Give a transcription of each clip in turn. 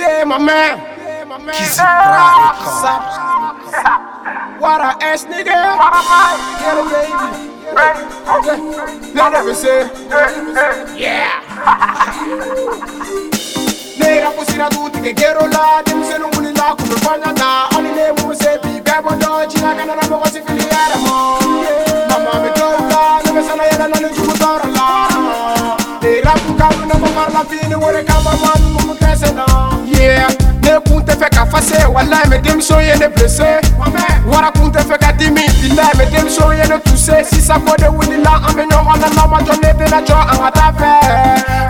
Yeah, my man. Kizipra. Zap. What a ass nigga. Get a baby. Let them say. Yeah. Nera kusina tuti ke gero la dem se no muni la ku fanya na oni ne mu se bi be bo do china kana na mo si fili ara mo mama me do la no me sana yana na ni ku tora la Nera ku ka no mo parla fini wore ka ma man mu mu kese na yeah ne kun tɛ fɛ ka fase walayi mɛ denmuso ye ne blesse wara kun tɛ fɛ ka dimi bilayi mɛ denmuso ye ne tuse. Sisan ko de wulila an bɛ ɲɔgɔn na n'aw ma jɔ ne tɛna jɔ an ka taa fɛ.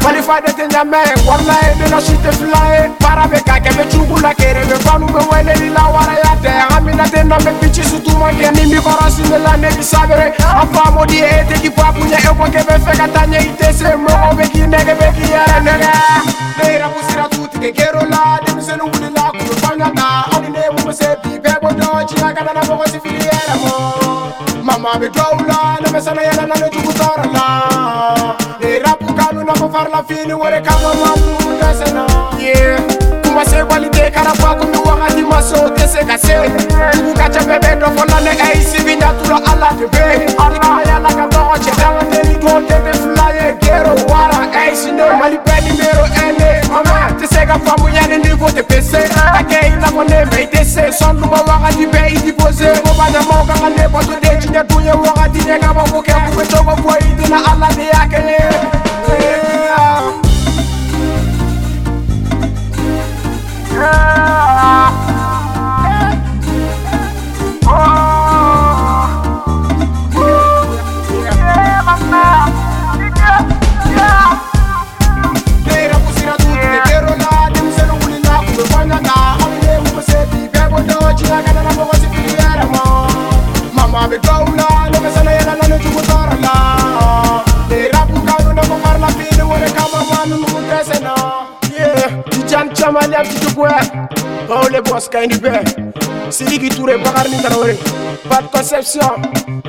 Falifa de tɛ ɲamɛ walayi ne na si tɛ fila ye. Baara bɛ ka kɛ bɛ cugu la kere bɛ fanu bɛ la waraya tɛ. An tɛ nɔ bɛ bici sutu ma kɛ ni mi kɔrɔsi ne la ne bi sabere. An faamo di e tɛ k'i papu ɲɛ e ko k'e bɛ fɛ ka taa ɲɛ i tɛ se. Mɔgɔw bɛ k'i nɛgɛ bɛ k'i yɛrɛ nɛgɛ. Ne yɛrɛ kudochia kana na bogo sifilielamo mama bitoula na mesana yena na letukutorala irapukanu na mufarla fini wore kama mamundesena kuma se kwalite kana kwakumi wakati maso tesekase tukukacha bebe dofolane aisivindatula alatebe femme où y'a des niveaux de PC Akei na kone VTC Sondu ba waka di pay di pose Oba na mo kanga ne pato de Chinya tunye waka di nye kama kuke Kukwe toba kwa iti na ala de akeye di jan chama le ti tu kwe Oh les boss kay ni be Sidiki Touré Bakar ni Traoré Pas de conception.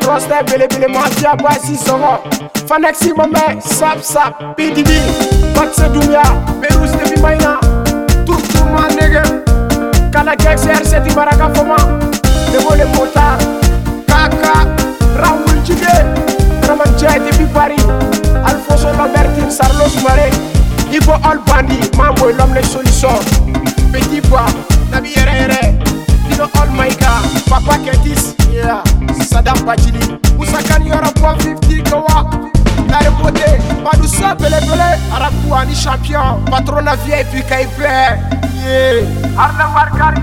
Roster bele bele mafia basi sogo Fanexi mame sap sap PDB Batse Dumia Berus de Bimaina Tout tout ma nigga Kala Gex R7 Baraka Foma. Debole Mota Kaka Raoul Chige Raman Jai depuis Paris Alfonso Lambertine Sarlos Mare Ibo All Bandi Mambo l'homme les solutions. Petit Bois Nabi Yere Yere Dino All Maika Papa Kentis Yeah. Sadam Bajili Moussa Kanyora Point 50 Kawa Nare Bote Badou Sa Bele Bele Arabu Ani Champion. Patron la VIP KIP Yeah. Arna Marcari